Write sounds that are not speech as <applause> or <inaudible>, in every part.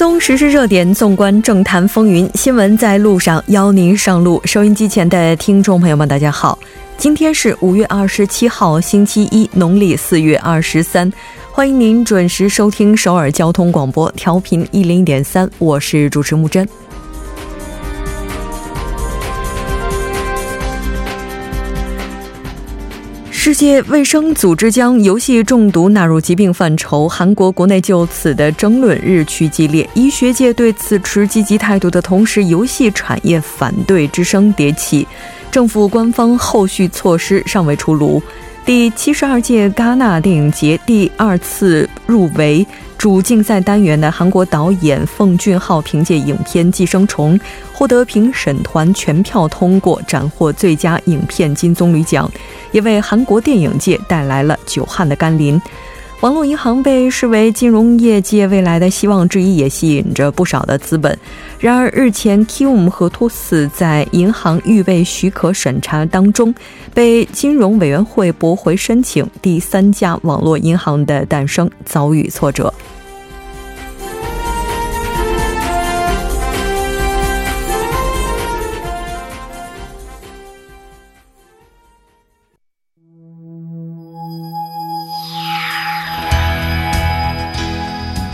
追踪时事热点，纵观政坛风云，新闻在路上，邀您上路。收音机前的听众朋友们，大家好，今天是五月二十七号，星期一，农历四月二十三。欢迎您准时收听首尔交通广播，调频一零点三，我是主持木真。世界卫生组织将游戏中毒纳入疾病范畴，韩国国内就此的争论日趋激烈。医学界对此持积极态度的同时，游戏产业反对之声迭起。政府官方后续措施尚未出炉。第七十二届戛纳电影节第二次入围。主竞赛单元的韩国导演奉俊昊凭借影片《寄生虫》获得评审团全票通过，斩获最佳影片金棕榈奖，也为韩国电影界带来了久旱的甘霖。网络银行被视为金融业界未来的希望之一，也吸引着不少的资本。然而，日前 Kum 和 Tos 在银行预备许可审查当中被金融委员会驳回申请，第三家网络银行的诞生遭遇挫折。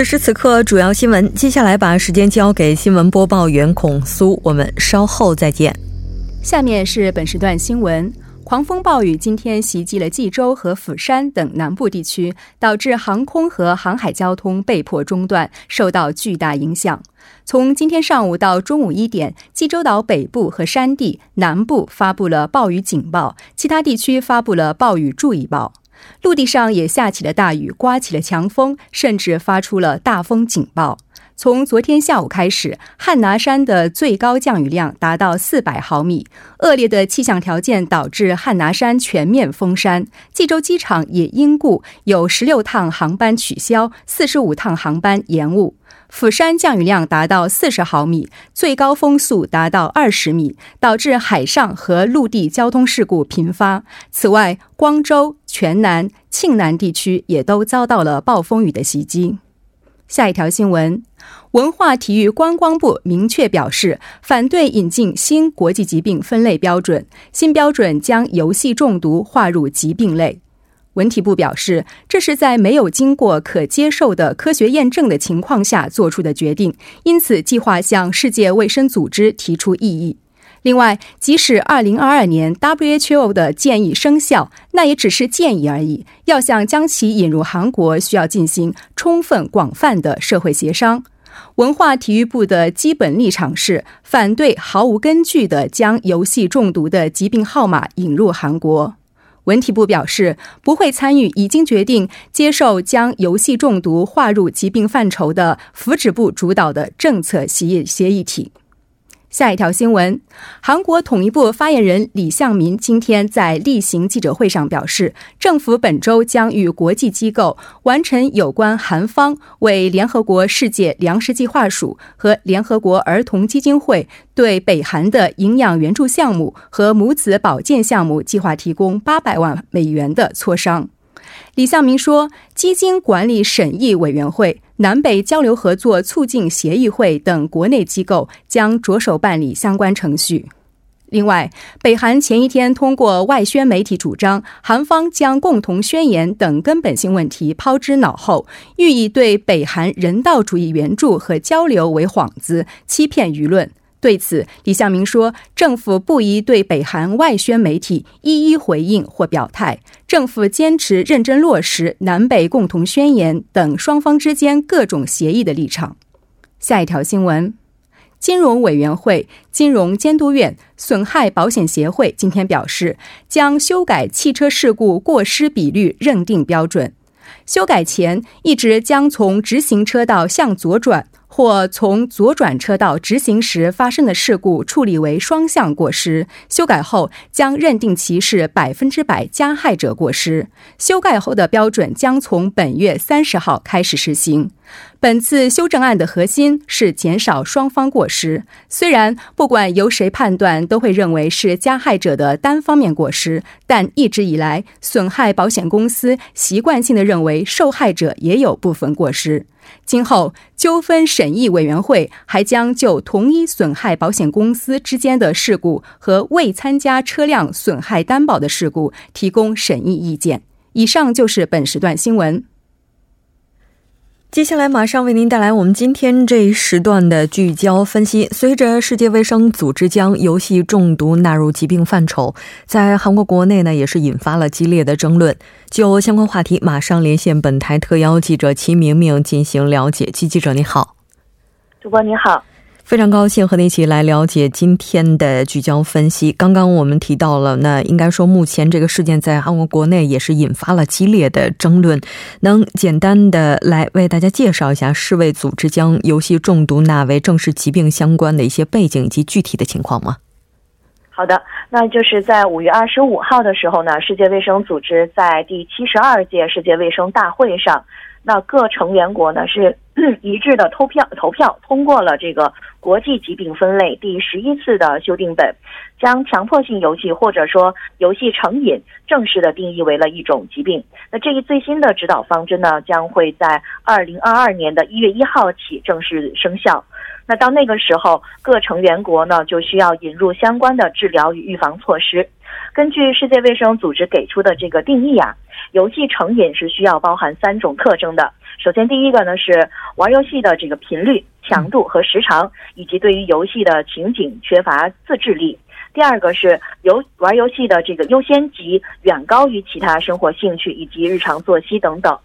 此时此刻，主要新闻。接下来把时间交给新闻播报员孔苏，我们稍后再见。下面是本时段新闻：狂风暴雨今天袭击了济州和釜山等南部地区，导致航空和航海交通被迫中断，受到巨大影响。从今天上午到中午一点，济州岛北部和山地南部发布了暴雨警报，其他地区发布了暴雨注意报。陆地上也下起了大雨，刮起了强风，甚至发出了大风警报。从昨天下午开始，汉拿山的最高降雨量达到四百毫米。恶劣的气象条件导致汉拿山全面封山，济州机场也因故有十六趟航班取消，四十五趟航班延误。釜山降雨量达到四十毫米，最高风速达到二十米，导致海上和陆地交通事故频发。此外，光州、全南、庆南地区也都遭到了暴风雨的袭击。下一条新闻：文化体育观光部明确表示，反对引进新国际疾病分类标准，新标准将游戏中毒划入疾病类。文体部表示，这是在没有经过可接受的科学验证的情况下做出的决定，因此计划向世界卫生组织提出异议。另外，即使2022年 WHO 的建议生效，那也只是建议而已。要想将其引入韩国，需要进行充分、广泛的社会协商。文化体育部的基本立场是反对毫无根据的将游戏中毒的疾病号码引入韩国。文体部表示，不会参与已经决定接受将游戏中毒划入疾病范畴的福祉部主导的政策协议协议体。下一条新闻，韩国统一部发言人李相民今天在例行记者会上表示，政府本周将与国际机构完成有关韩方为联合国世界粮食计划署和联合国儿童基金会对北韩的营养援助项目和母子保健项目计划提供八百万美元的磋商。李向明说，基金管理审议委员会、南北交流合作促进协议会等国内机构将着手办理相关程序。另外，北韩前一天通过外宣媒体主张，韩方将共同宣言等根本性问题抛之脑后，寓意对北韩人道主义援助和交流为幌子，欺骗舆论。对此，李向明说：“政府不宜对北韩外宣媒体一一回应或表态。政府坚持认真落实南北共同宣言等双方之间各种协议的立场。”下一条新闻：金融委员会、金融监督院、损害保险协会今天表示，将修改汽车事故过失比率认定标准。修改前一直将从直行车道向左转。或从左转车道直行时发生的事故处理为双向过失，修改后将认定其是百分之百加害者过失。修改后的标准将从本月三十号开始实行。本次修正案的核心是减少双方过失。虽然不管由谁判断，都会认为是加害者的单方面过失，但一直以来，损害保险公司习惯性的认为受害者也有部分过失。今后纠纷审议委员会还将就同一损害保险公司之间的事故和未参加车辆损害担保的事故提供审议意见。以上就是本时段新闻。接下来马上为您带来我们今天这一时段的聚焦分析。随着世界卫生组织将游戏中毒纳入疾病范畴，在韩国国内呢也是引发了激烈的争论。就相关话题，马上连线本台特邀记者齐明明进行了解。齐记者你好，主播你好。非常高兴和你一起来了解今天的聚焦分析。刚刚我们提到了，那应该说目前这个事件在韩国国内也是引发了激烈的争论。能简单的来为大家介绍一下世卫组织将游戏中毒纳为正式疾病相关的一些背景以及具体的情况吗？好的，那就是在五月二十五号的时候呢，世界卫生组织在第七十二届世界卫生大会上，那各成员国呢是 <clears throat> 一致的投票投票通过了这个。国际疾病分类第十一次的修订本，将强迫性游戏或者说游戏成瘾正式的定义为了一种疾病。那这一最新的指导方针呢，将会在二零二二年的一月一号起正式生效。那到那个时候，各成员国呢就需要引入相关的治疗与预防措施。根据世界卫生组织给出的这个定义啊，游戏成瘾是需要包含三种特征的。首先，第一个呢是玩游戏的这个频率、强度和时长，以及对于游戏的情景缺乏自制力。第二个是游玩游戏的这个优先级远高于其他生活兴趣以及日常作息等等。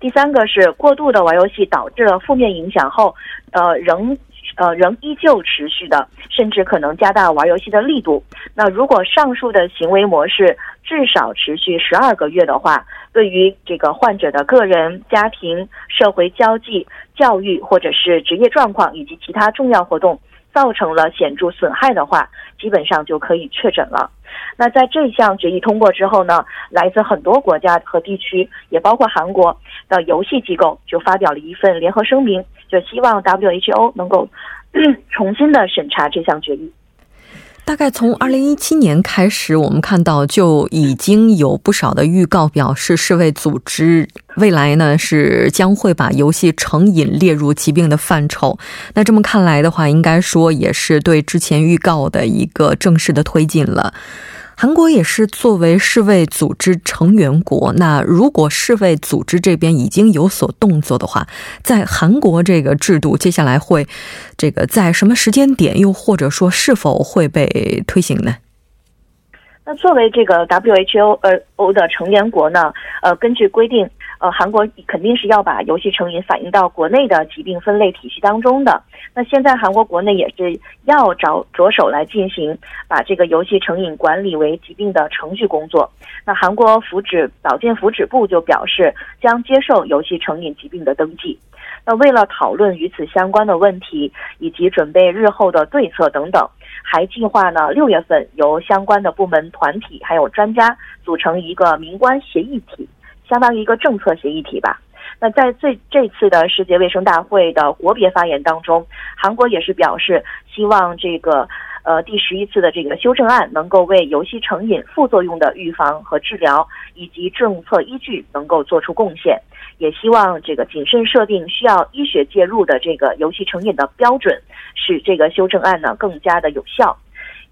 第三个是过度的玩游戏导致了负面影响后，呃，仍。呃，仍依旧持续的，甚至可能加大玩游戏的力度。那如果上述的行为模式至少持续十二个月的话，对于这个患者的个人、家庭、社会交际、教育或者是职业状况以及其他重要活动造成了显著损害的话，基本上就可以确诊了。那在这项决议通过之后呢，来自很多国家和地区，也包括韩国的游戏机构，就发表了一份联合声明。就希望 WHO 能够 <clears throat> 重新的审查这项决议。大概从二零一七年开始，我们看到就已经有不少的预告表示，世卫组织未来呢是将会把游戏成瘾列入疾病的范畴。那这么看来的话，应该说也是对之前预告的一个正式的推进了。韩国也是作为世卫组织成员国，那如果世卫组织这边已经有所动作的话，在韩国这个制度接下来会，这个在什么时间点，又或者说是否会被推行呢？那作为这个 WHO 呃 O 的成员国呢，呃，根据规定。呃，韩国肯定是要把游戏成瘾反映到国内的疾病分类体系当中的。那现在韩国国内也是要着着手来进行把这个游戏成瘾管理为疾病的程序工作。那韩国福祉保健福祉部就表示将接受游戏成瘾疾病的登记。那为了讨论与此相关的问题以及准备日后的对策等等，还计划呢六月份由相关的部门团体还有专家组成一个民关协议体。相当于一个政策协议体吧。那在最这次的世界卫生大会的国别发言当中，韩国也是表示希望这个呃第十一次的这个修正案能够为游戏成瘾副作用的预防和治疗以及政策依据能够做出贡献，也希望这个谨慎设定需要医学介入的这个游戏成瘾的标准，使这个修正案呢更加的有效。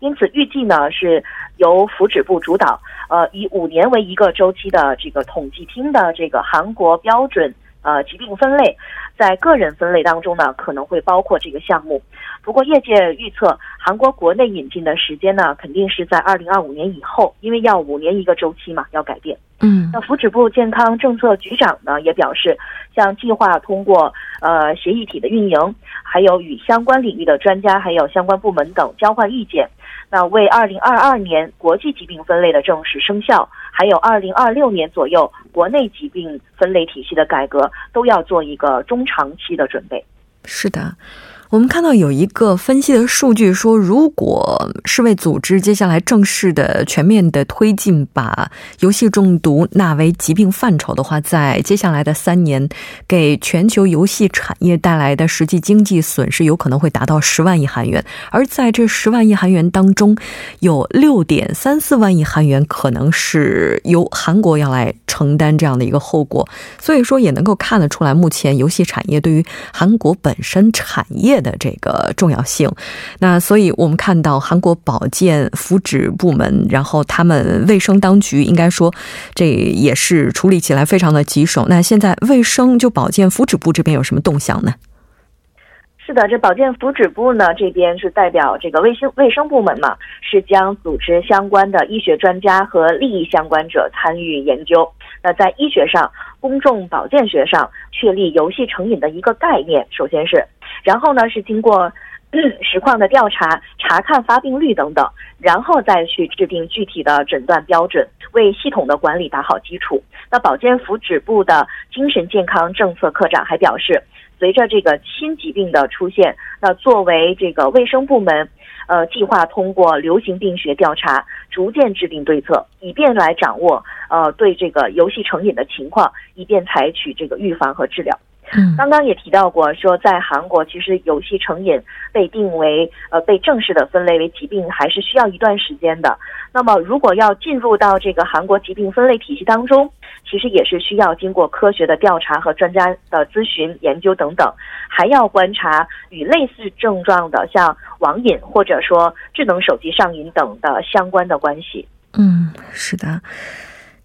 因此，预计呢是由福祉部主导，呃，以五年为一个周期的这个统计厅的这个韩国标准呃疾病分类，在个人分类当中呢可能会包括这个项目。不过，业界预测韩国国内引进的时间呢肯定是在二零二五年以后，因为要五年一个周期嘛，要改变。嗯，那福祉部健康政策局长呢也表示，像计划通过呃协议体的运营，还有与相关领域的专家还有相关部门等交换意见。那为二零二二年国际疾病分类的正式生效，还有二零二六年左右国内疾病分类体系的改革，都要做一个中长期的准备。是的。我们看到有一个分析的数据说，如果世卫组织接下来正式的、全面的推进把游戏中毒纳为疾病范畴的话，在接下来的三年，给全球游戏产业带来的实际经济损失有可能会达到十万亿韩元。而在这十万亿韩元当中，有六点三四万亿韩元可能是由韩国要来承担这样的一个后果。所以说，也能够看得出来，目前游戏产业对于韩国本身产业。的这个重要性，那所以我们看到韩国保健福祉部门，然后他们卫生当局应该说，这也是处理起来非常的棘手。那现在卫生就保健福祉部这边有什么动向呢？是的，这保健福祉部呢这边是代表这个卫生卫生部门嘛，是将组织相关的医学专家和利益相关者参与研究。那在医学上、公众保健学上确立游戏成瘾的一个概念，首先是。然后呢，是经过实况的调查，查看发病率等等，然后再去制定具体的诊断标准，为系统的管理打好基础。那保健福祉部的精神健康政策科长还表示，随着这个新疾病的出现，那作为这个卫生部门，呃，计划通过流行病学调查，逐渐制定对策，以便来掌握呃对这个游戏成瘾的情况，以便采取这个预防和治疗。刚刚也提到过，说在韩国，其实游戏成瘾被定为呃被正式的分类为疾病，还是需要一段时间的。那么，如果要进入到这个韩国疾病分类体系当中，其实也是需要经过科学的调查和专家的咨询研究等等，还要观察与类似症状的像网瘾或者说智能手机上瘾等的相关的关系。嗯，是的。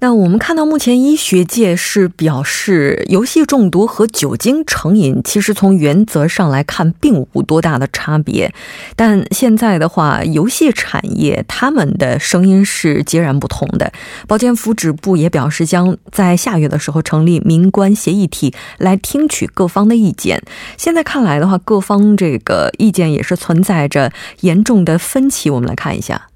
那我们看到，目前医学界是表示，游戏中毒和酒精成瘾其实从原则上来看并无多大的差别。但现在的话，游戏产业他们的声音是截然不同的。保健福祉部也表示，将在下月的时候成立民官协议体来听取各方的意见。现在看来的话，各方这个意见也是存在着严重的分歧。我们来看一下。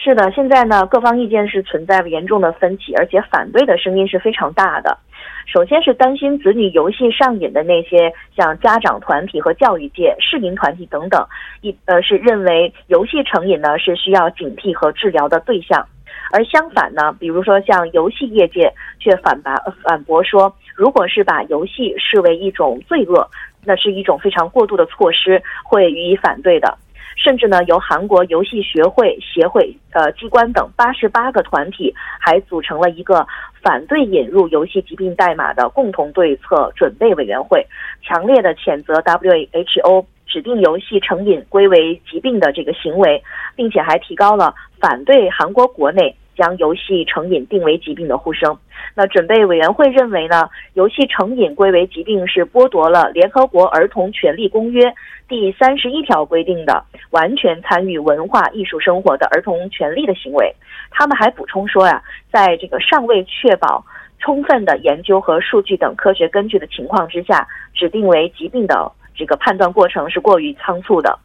是的，现在呢，各方意见是存在严重的分歧，而且反对的声音是非常大的。首先是担心子女游戏上瘾的那些像家长团体和教育界、市民团体等等，一呃是认为游戏成瘾呢是需要警惕和治疗的对象。而相反呢，比如说像游戏业界却反驳反驳说，如果是把游戏视为一种罪恶，那是一种非常过度的措施，会予以反对的。甚至呢，由韩国游戏学会、协会、呃机关等八十八个团体，还组成了一个反对引入游戏疾病代码的共同对策准备委员会，强烈的谴责 WHO 指定游戏成瘾归为疾病的这个行为，并且还提高了反对韩国国内。将游戏成瘾定为疾病的呼声。那准备委员会认为呢，游戏成瘾归为疾病是剥夺了联合国儿童权利公约第三十一条规定的完全参与文化艺术生活的儿童权利的行为。他们还补充说呀，在这个尚未确保充分的研究和数据等科学根据的情况之下，指定为疾病的这个判断过程是过于仓促的。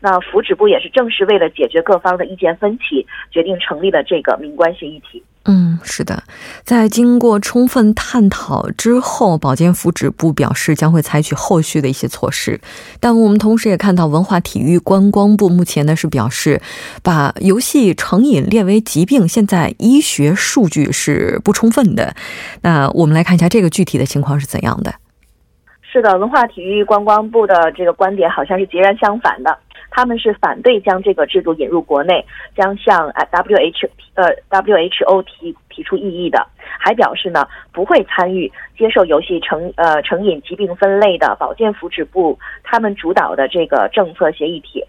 那福祉部也是正是为了解决各方的意见分歧，决定成立了这个民关协议体。嗯，是的，在经过充分探讨之后，保健福祉部表示将会采取后续的一些措施。但我们同时也看到，文化体育观光部目前呢是表示，把游戏成瘾列为疾病，现在医学数据是不充分的。那我们来看一下这个具体的情况是怎样的。是的，文化体育观光部的这个观点好像是截然相反的。他们是反对将这个制度引入国内，将向 W H 呃 WHO 提提出异议的，还表示呢不会参与接受游戏成呃成瘾疾病分类的保健福祉部他们主导的这个政策协议体。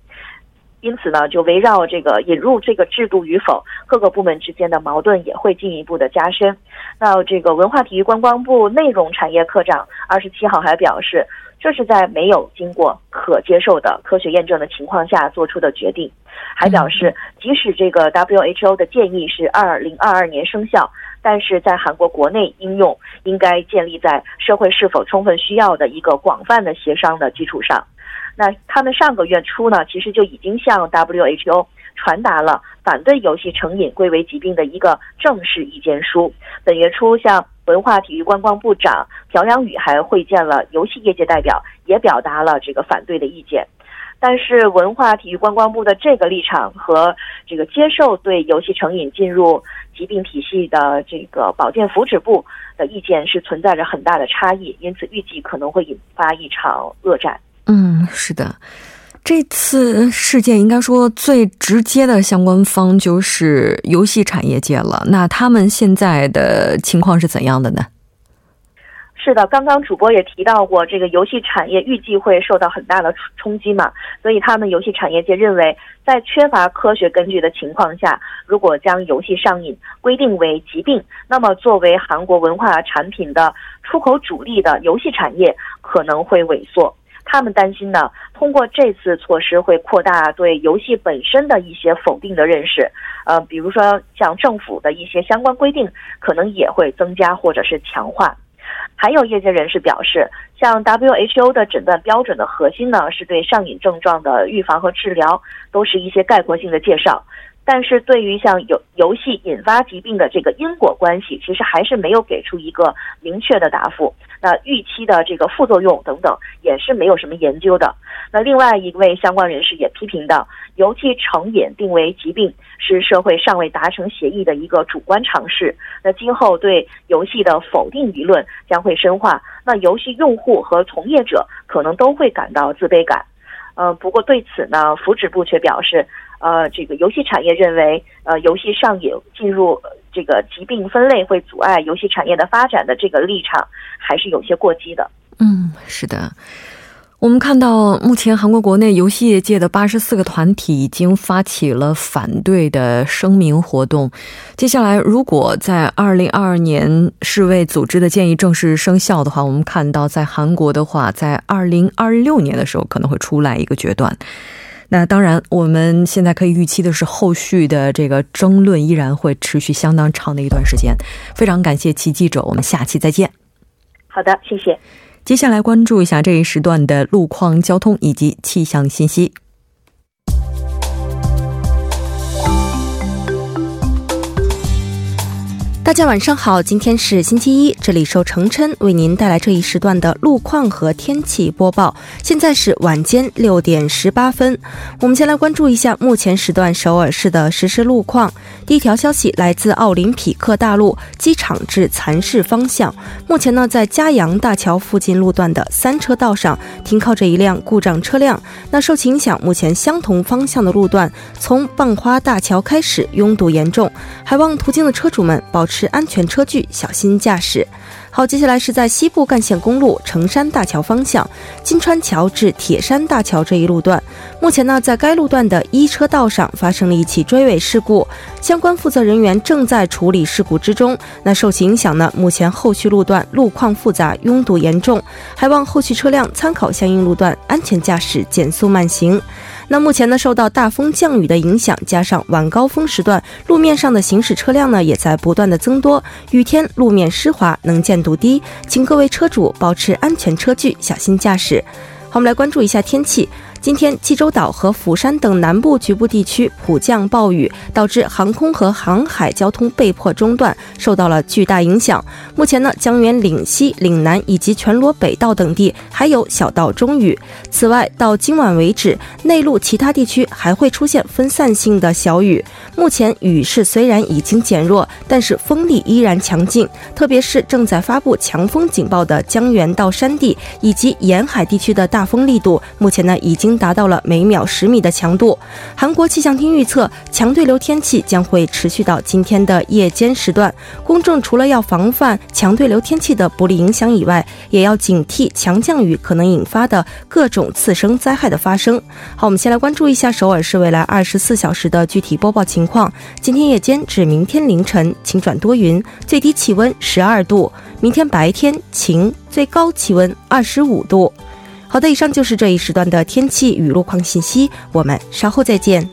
因此呢，就围绕这个引入这个制度与否，各个部门之间的矛盾也会进一步的加深。那这个文化体育观光部内容产业科长二十七号还表示，这是在没有经过可接受的科学验证的情况下做出的决定。还表示，即使这个 WHO 的建议是二零二二年生效，但是在韩国国内应用应该建立在社会是否充分需要的一个广泛的协商的基础上。那他们上个月初呢，其实就已经向 WHO 传达了。反对游戏成瘾归为疾病的一个正式意见书。本月初，像文化体育观光部长朴良宇还会见了游戏业界代表，也表达了这个反对的意见。但是，文化体育观光部的这个立场和这个接受对游戏成瘾进入疾病体系的这个保健福祉部的意见是存在着很大的差异，因此预计可能会引发一场恶战。嗯，是的。这次事件应该说最直接的相关方就是游戏产业界了。那他们现在的情况是怎样的呢？是的，刚刚主播也提到过，这个游戏产业预计会受到很大的冲击嘛，所以他们游戏产业界认为，在缺乏科学根据的情况下，如果将游戏上瘾规定为疾病，那么作为韩国文化产品的出口主力的游戏产业可能会萎缩。他们担心呢，通过这次措施会扩大对游戏本身的一些否定的认识，呃，比如说像政府的一些相关规定，可能也会增加或者是强化。还有业界人士表示，像 WHO 的诊断标准的核心呢，是对上瘾症状的预防和治疗，都是一些概括性的介绍。但是对于像游游戏引发疾病的这个因果关系，其实还是没有给出一个明确的答复。那预期的这个副作用等等，也是没有什么研究的。那另外一位相关人士也批评到，游戏成瘾定为疾病，是社会尚未达成协议的一个主观尝试。那今后对游戏的否定舆论将会深化，那游戏用户和从业者可能都会感到自卑感。呃，不过对此呢，福祉部却表示。呃，这个游戏产业认为，呃，游戏上瘾进入这个疾病分类会阻碍游戏产业的发展的这个立场，还是有些过激的。嗯，是的。我们看到，目前韩国国内游戏业界的八十四个团体已经发起了反对的声明活动。接下来，如果在二零二二年世卫组织的建议正式生效的话，我们看到在韩国的话，在二零二六年的时候可能会出来一个决断。那当然，我们现在可以预期的是，后续的这个争论依然会持续相当长的一段时间。非常感谢齐记者，我们下期再见。好的，谢谢。接下来关注一下这一时段的路况、交通以及气象信息。大家晚上好，今天是星期一，这里受程琛为您带来这一时段的路况和天气播报。现在是晚间六点十八分，我们先来关注一下目前时段首尔市的实时路况。第一条消息来自奥林匹克大路机场至蚕市方向，目前呢在嘉阳大桥附近路段的三车道上停靠着一辆故障车辆，那受其影响，目前相同方向的路段从蚌花大桥开始拥堵严重，还望途经的车主们保持。是安全车距，小心驾驶。好，接下来是在西部干线公路成山大桥方向金川桥至铁山大桥这一路段，目前呢，在该路段的一车道上发生了一起追尾事故，相关负责人员正在处理事故之中。那受其影响呢，目前后续路段路况复杂，拥堵严重，还望后续车辆参考相应路段，安全驾驶，减速慢行。那目前呢，受到大风降雨的影响，加上晚高峰时段路面上的行驶车辆呢，也在不断的增多。雨天路面湿滑，能见度低，请各位车主保持安全车距，小心驾驶。好，我们来关注一下天气。今天，济州岛和釜山等南部局部地区普降暴雨，导致航空和航海交通被迫中断，受到了巨大影响。目前呢，江原岭西、岭南以及全罗北道等地还有小到中雨。此外，到今晚为止，内陆其他地区还会出现分散性的小雨。目前雨势虽然已经减弱，但是风力依然强劲，特别是正在发布强风警报的江原到山地以及沿海地区的大风力度，目前呢已经。达到了每秒十米的强度。韩国气象厅预测，强对流天气将会持续到今天的夜间时段。公众除了要防范强对流天气的不利影响以外，也要警惕强降雨可能引发的各种次生灾害的发生。好，我们先来关注一下首尔市未来二十四小时的具体播报情况。今天夜间至明天凌晨晴转多云，最低气温十二度；明天白天晴，最高气温二十五度。好的，以上就是这一时段的天气与路况信息，我们稍后再见。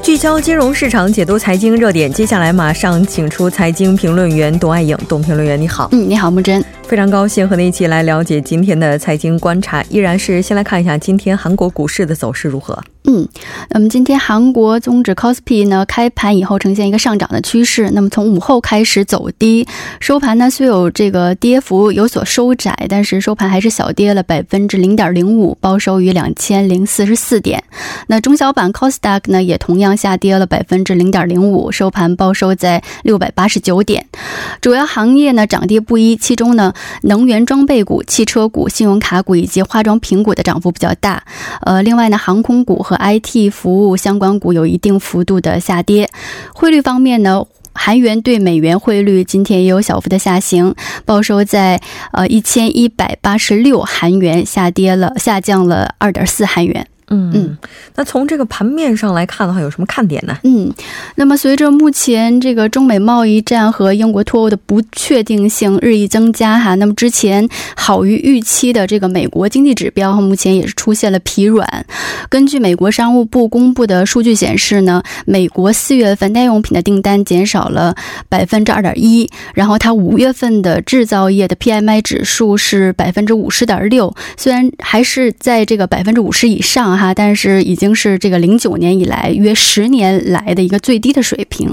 聚焦金融市场，解读财经热点。接下来马上请出财经评论员董爱颖，董评论员你好。嗯，你好，木真。非常高兴和您一起来了解今天的财经观察，依然是先来看一下今天韩国股市的走势如何。嗯，那么今天韩国综指 KOSPI 呢开盘以后呈现一个上涨的趋势，那么从午后开始走低，收盘呢虽有这个跌幅有所收窄，但是收盘还是小跌了百分之零点零五，报收于两千零四十四点。那中小板 KOSDAQ 呢也同样下跌了百分之零点零五，收盘报收在六百八十九点。主要行业呢涨跌不一，其中呢能源装备股、汽车股、信用卡股以及化妆品股的涨幅比较大。呃，另外呢航空股和 IT 服务相关股有一定幅度的下跌。汇率方面呢，韩元对美元汇率今天也有小幅的下行，报收在呃一千一百八十六韩元，下跌了，下降了二点四韩元。嗯嗯，那从这个盘面上来看的话，有什么看点呢？嗯，那么随着目前这个中美贸易战和英国脱欧的不确定性日益增加，哈，那么之前好于预期的这个美国经济指标，目前也是出现了疲软。根据美国商务部公布的数据显示呢，美国四月份耐用品的订单减少了百分之二点一，然后它五月份的制造业的 PMI 指数是百分之五十点六，虽然还是在这个百分之五十以上。哈，但是已经是这个零九年以来约十年来的一个最低的水平。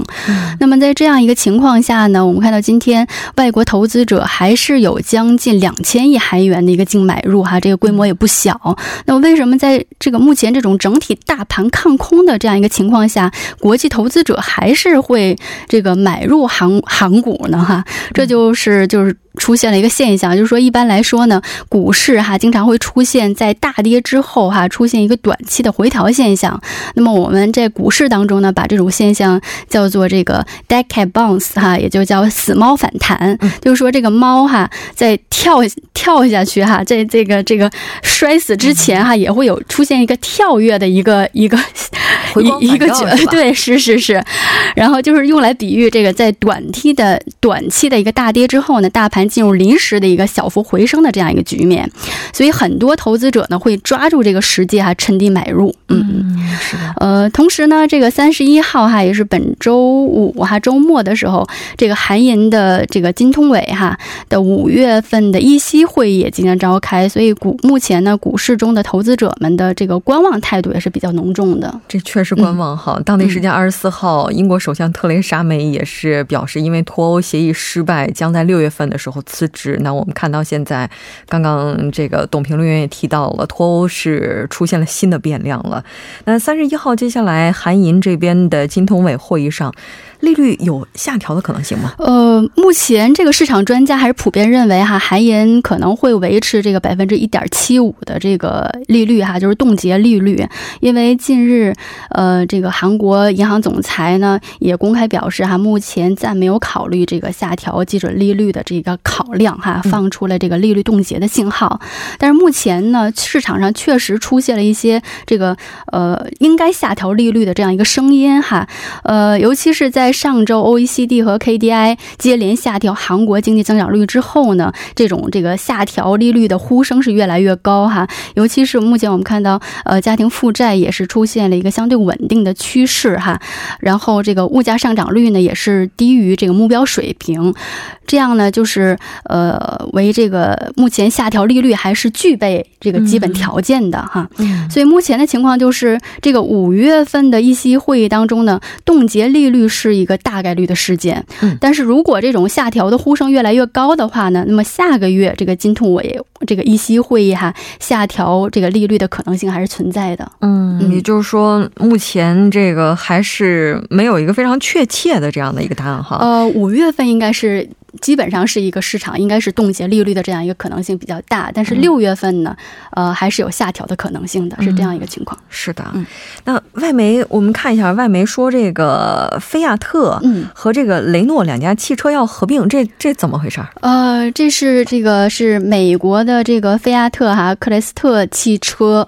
那么在这样一个情况下呢，我们看到今天外国投资者还是有将近两千亿韩元的一个净买入，哈，这个规模也不小。那么为什么在这个目前这种整体大盘看空的这样一个情况下，国际投资者还是会这个买入韩韩股呢？哈，这就是就是。出现了一个现象，就是说一般来说呢，股市哈经常会出现在大跌之后哈出现一个短期的回调现象。那么我们在股市当中呢，把这种现象叫做这个 dead cat bounce 哈，也就叫死猫反弹。就是说这个猫哈在跳跳下去哈，在这个这个摔死之前哈，也会有出现一个跳跃的一个一个一一个角对是是是，然后就是用来比喻这个在短期的短期的一个大跌之后呢，大盘。进入临时的一个小幅回升的这样一个局面，所以很多投资者呢会抓住这个时机哈，趁低买入。嗯，是的。呃，同时呢，这个三十一号哈也是本周五哈周末的时候，这个韩银的这个金通委哈的五月份的议息会议也即将召开，所以股目前呢股市中的投资者们的这个观望态度也是比较浓重的。这确实观望哈。当地时间二十四号，英国首相特蕾莎梅也是表示，因为脱欧协议失败，将在六月份的时候。辞职。那我们看到现在，刚刚这个董评论员也提到了，脱欧是出现了新的变量了。那三十一号，接下来韩银这边的金统委会议上。利率有下调的可能性吗？呃，目前这个市场专家还是普遍认为哈，韩银可能会维持这个百分之一点七五的这个利率哈，就是冻结利率。因为近日，呃，这个韩国银行总裁呢也公开表示哈，目前暂没有考虑这个下调基准利率的这个考量哈，放出了这个利率冻结的信号。但是目前呢，市场上确实出现了一些这个呃应该下调利率的这样一个声音哈，呃，尤其是在。在上周，OECD 和 KDI 接连下调韩国经济增长率之后呢，这种这个下调利率的呼声是越来越高哈。尤其是目前我们看到，呃，家庭负债也是出现了一个相对稳定的趋势哈。然后这个物价上涨率呢也是低于这个目标水平，这样呢就是呃为这个目前下调利率还是具备这个基本条件的哈。所以目前的情况就是这个五月份的议息会议当中呢，冻结利率是。一个大概率的事件，嗯，但是如果这种下调的呼声越来越高的话呢，那么下个月这个金通委这个议息会议哈下调这个利率的可能性还是存在的，嗯，也就是说目前这个还是没有一个非常确切的这样的一个答案哈，呃，五月份应该是。基本上是一个市场应该是冻结利率的这样一个可能性比较大，但是六月份呢，呃，还是有下调的可能性的，是这样一个情况。是的，嗯，那外媒我们看一下，外媒说这个菲亚特嗯和这个雷诺两家汽车要合并，这这怎么回事？呃，这是这个是美国的这个菲亚特哈克莱斯特汽车。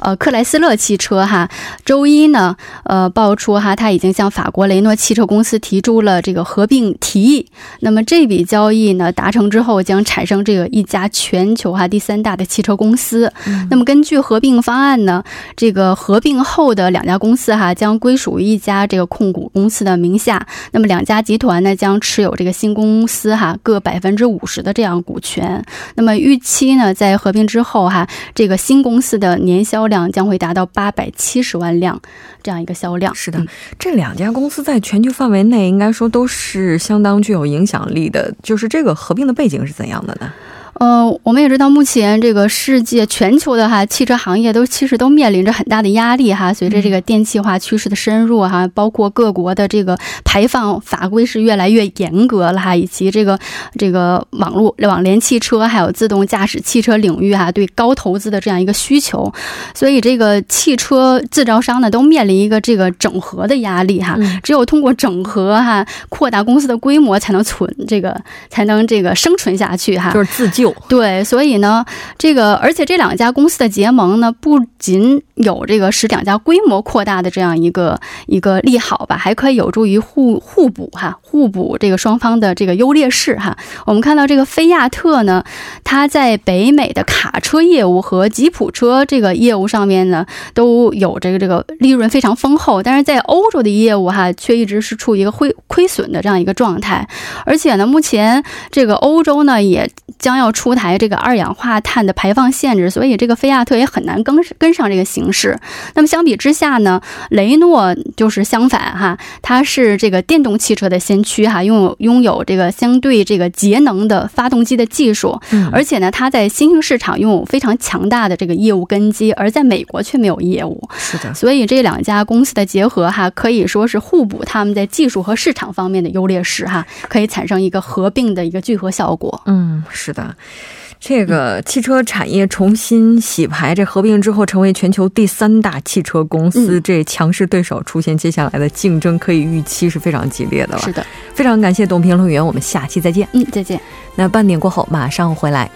呃克莱斯勒汽车哈，周一呢，呃爆出哈，他已经向法国雷诺汽车公司提出了这个合并提议。那么这笔交易呢达成之后，将产生这个一家全球哈第三大的汽车公司。那么根据合并方案呢，这个合并后的两家公司哈将归属于一家这个控股公司的名下。那么两家集团呢将持有这个新公司哈各百分之五十的这样股权。那么预期呢在合并之后哈，这个新公司的年销量将会达到八百七十万辆这样一个销量。是的，这两家公司在全球范围内应该说都是相当具有影响力的。就是这个合并的背景是怎样的呢？呃，我们也知道，目前这个世界全球的哈汽车行业都其实都面临着很大的压力哈。随着这个电气化趋势的深入哈，包括各国的这个排放法规是越来越严格了哈，以及这个这个网络网联汽车还有自动驾驶汽车领域哈对高投资的这样一个需求，所以这个汽车制造商呢都面临一个这个整合的压力哈。只有通过整合哈，扩大公司的规模，才能存这个才能这个生存下去哈。就是自救。对，所以呢，这个而且这两家公司的结盟呢，不仅有这个使两家规模扩大的这样一个一个利好吧，还可以有助于互互补哈，互补这个双方的这个优劣势哈。我们看到这个菲亚特呢，它在北美的卡车业务和吉普车这个业务上面呢，都有这个这个利润非常丰厚，但是在欧洲的业务哈，却一直是处于一个亏亏损的这样一个状态，而且呢，目前这个欧洲呢也将要。出台这个二氧化碳的排放限制，所以这个菲亚特也很难跟跟上这个形势。那么相比之下呢，雷诺就是相反哈，它是这个电动汽车的先驱哈，拥有拥有这个相对这个节能的发动机的技术，而且呢，它在新兴市场拥有非常强大的这个业务根基，而在美国却没有业务。是的，所以这两家公司的结合哈，可以说是互补他们在技术和市场方面的优劣势哈，可以产生一个合并的一个聚合效果。嗯，是的。这个汽车产业重新洗牌，这合并之后成为全球第三大汽车公司，这强势对手出现，接下来的竞争可以预期是非常激烈的了。是的，非常感谢董评论员，我们下期再见。嗯，再见。那半点过后马上回来。